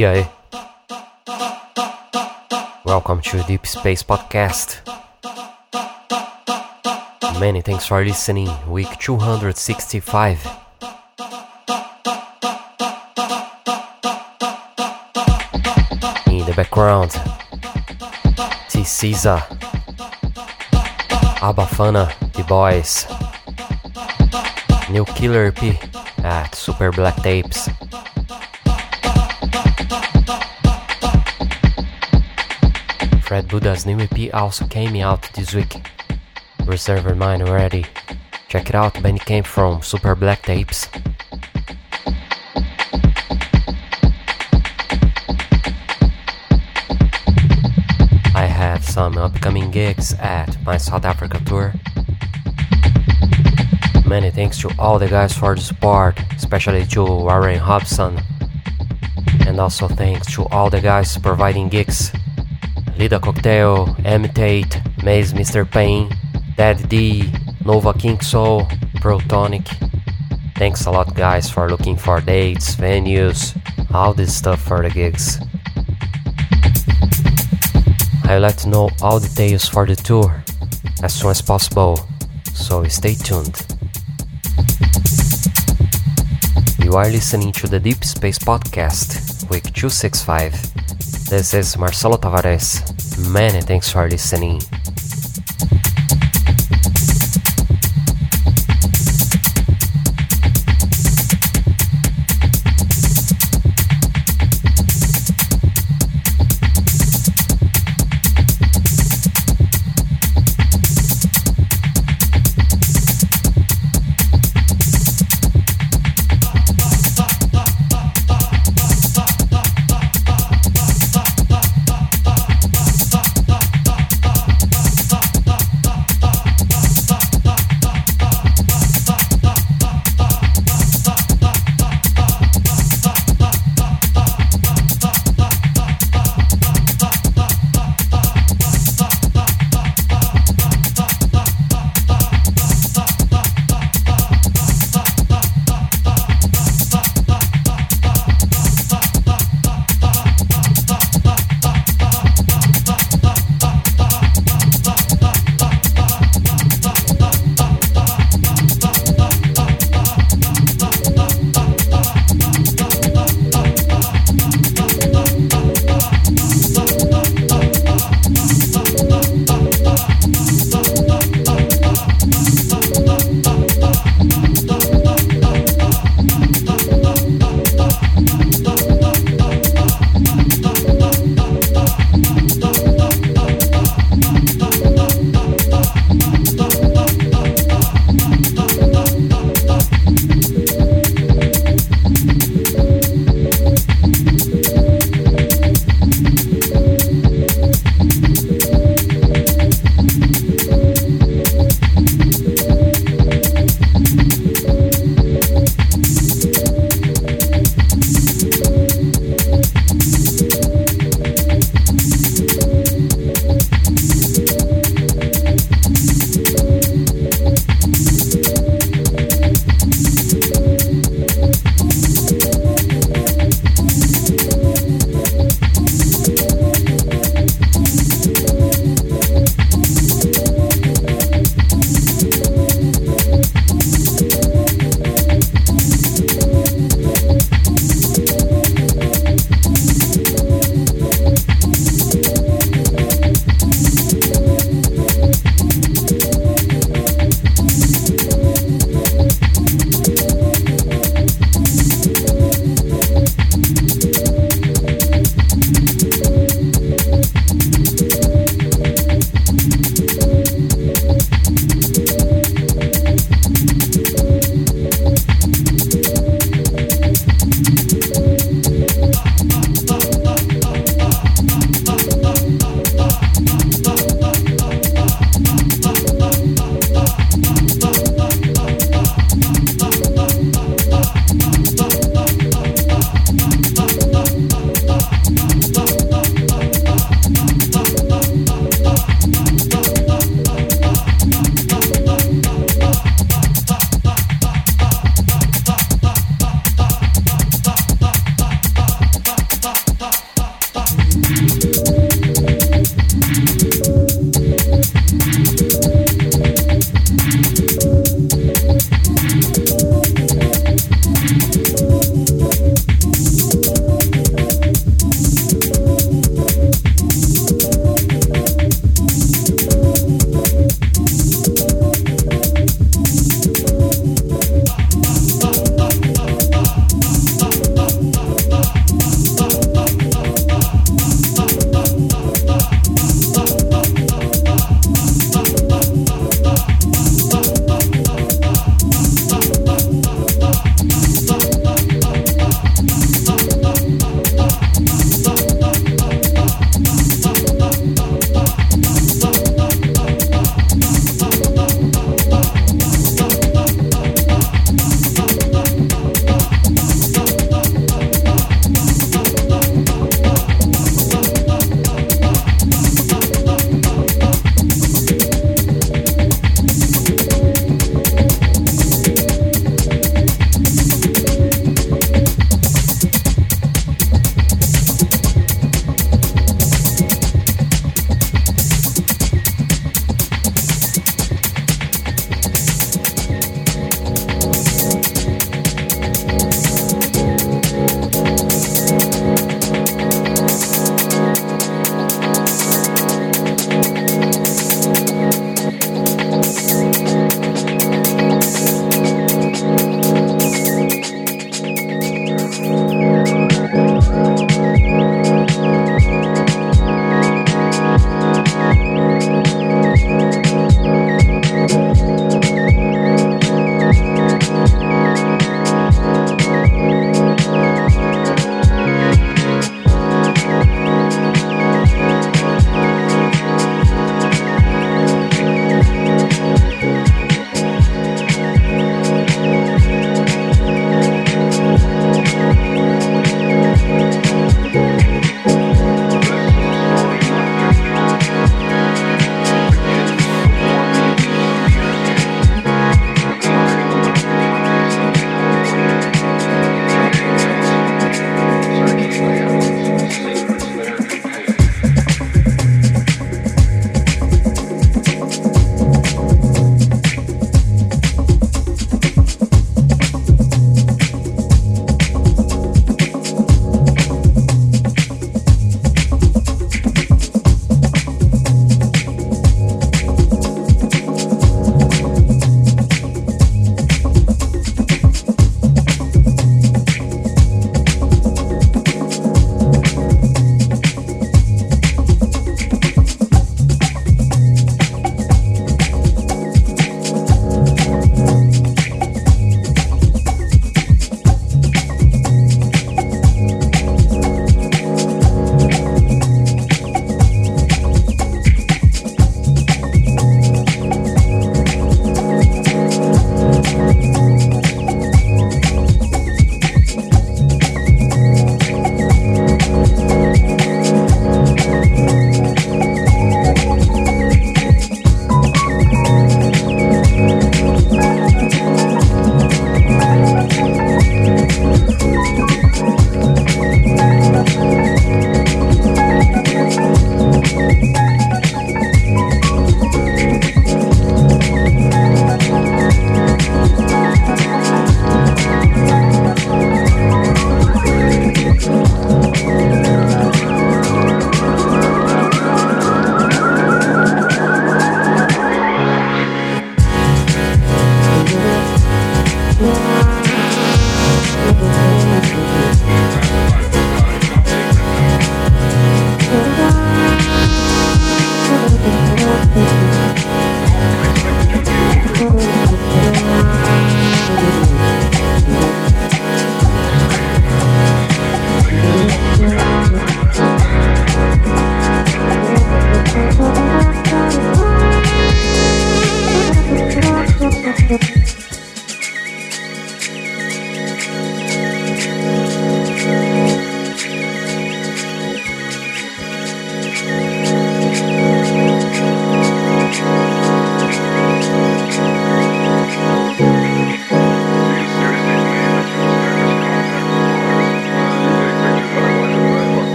E aí? Welcome to Deep Space Podcast. Many thanks for listening. Week 265. In the background, T Caesar, Abafana, The Boys, New Killer P at Super Black Tapes. Fred Buddha's new EP also came out this week. Reserve your mind already. Check it out, band came from Super Black Tapes. I have some upcoming gigs at my South Africa tour. Many thanks to all the guys for the support, especially to Warren Hobson. And also thanks to all the guys providing gigs. Lida Cocktail, Imitate, Maze Mr. Pain, Dead D, Nova King Soul, Protonic. Thanks a lot guys for looking for dates, venues, all this stuff for the gigs. I would like to know all details for the tour as soon as possible, so stay tuned. You are listening to the Deep Space Podcast, week 265. This is Marcelo Tavares. Many thanks for listening.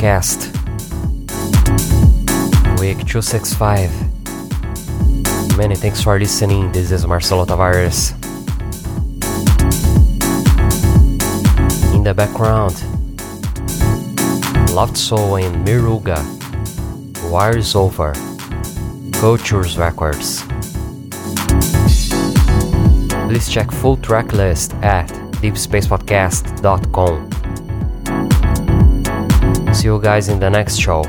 Podcast. Week 265. Many thanks for listening. This is Marcelo Tavares. In the background, Loft Soul and Miruga. Wire is over. Cultures Records. Please check full track list at deepspacepodcast.com. See you guys in the next show.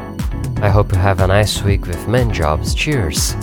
I hope you have a nice week with men jobs. Cheers!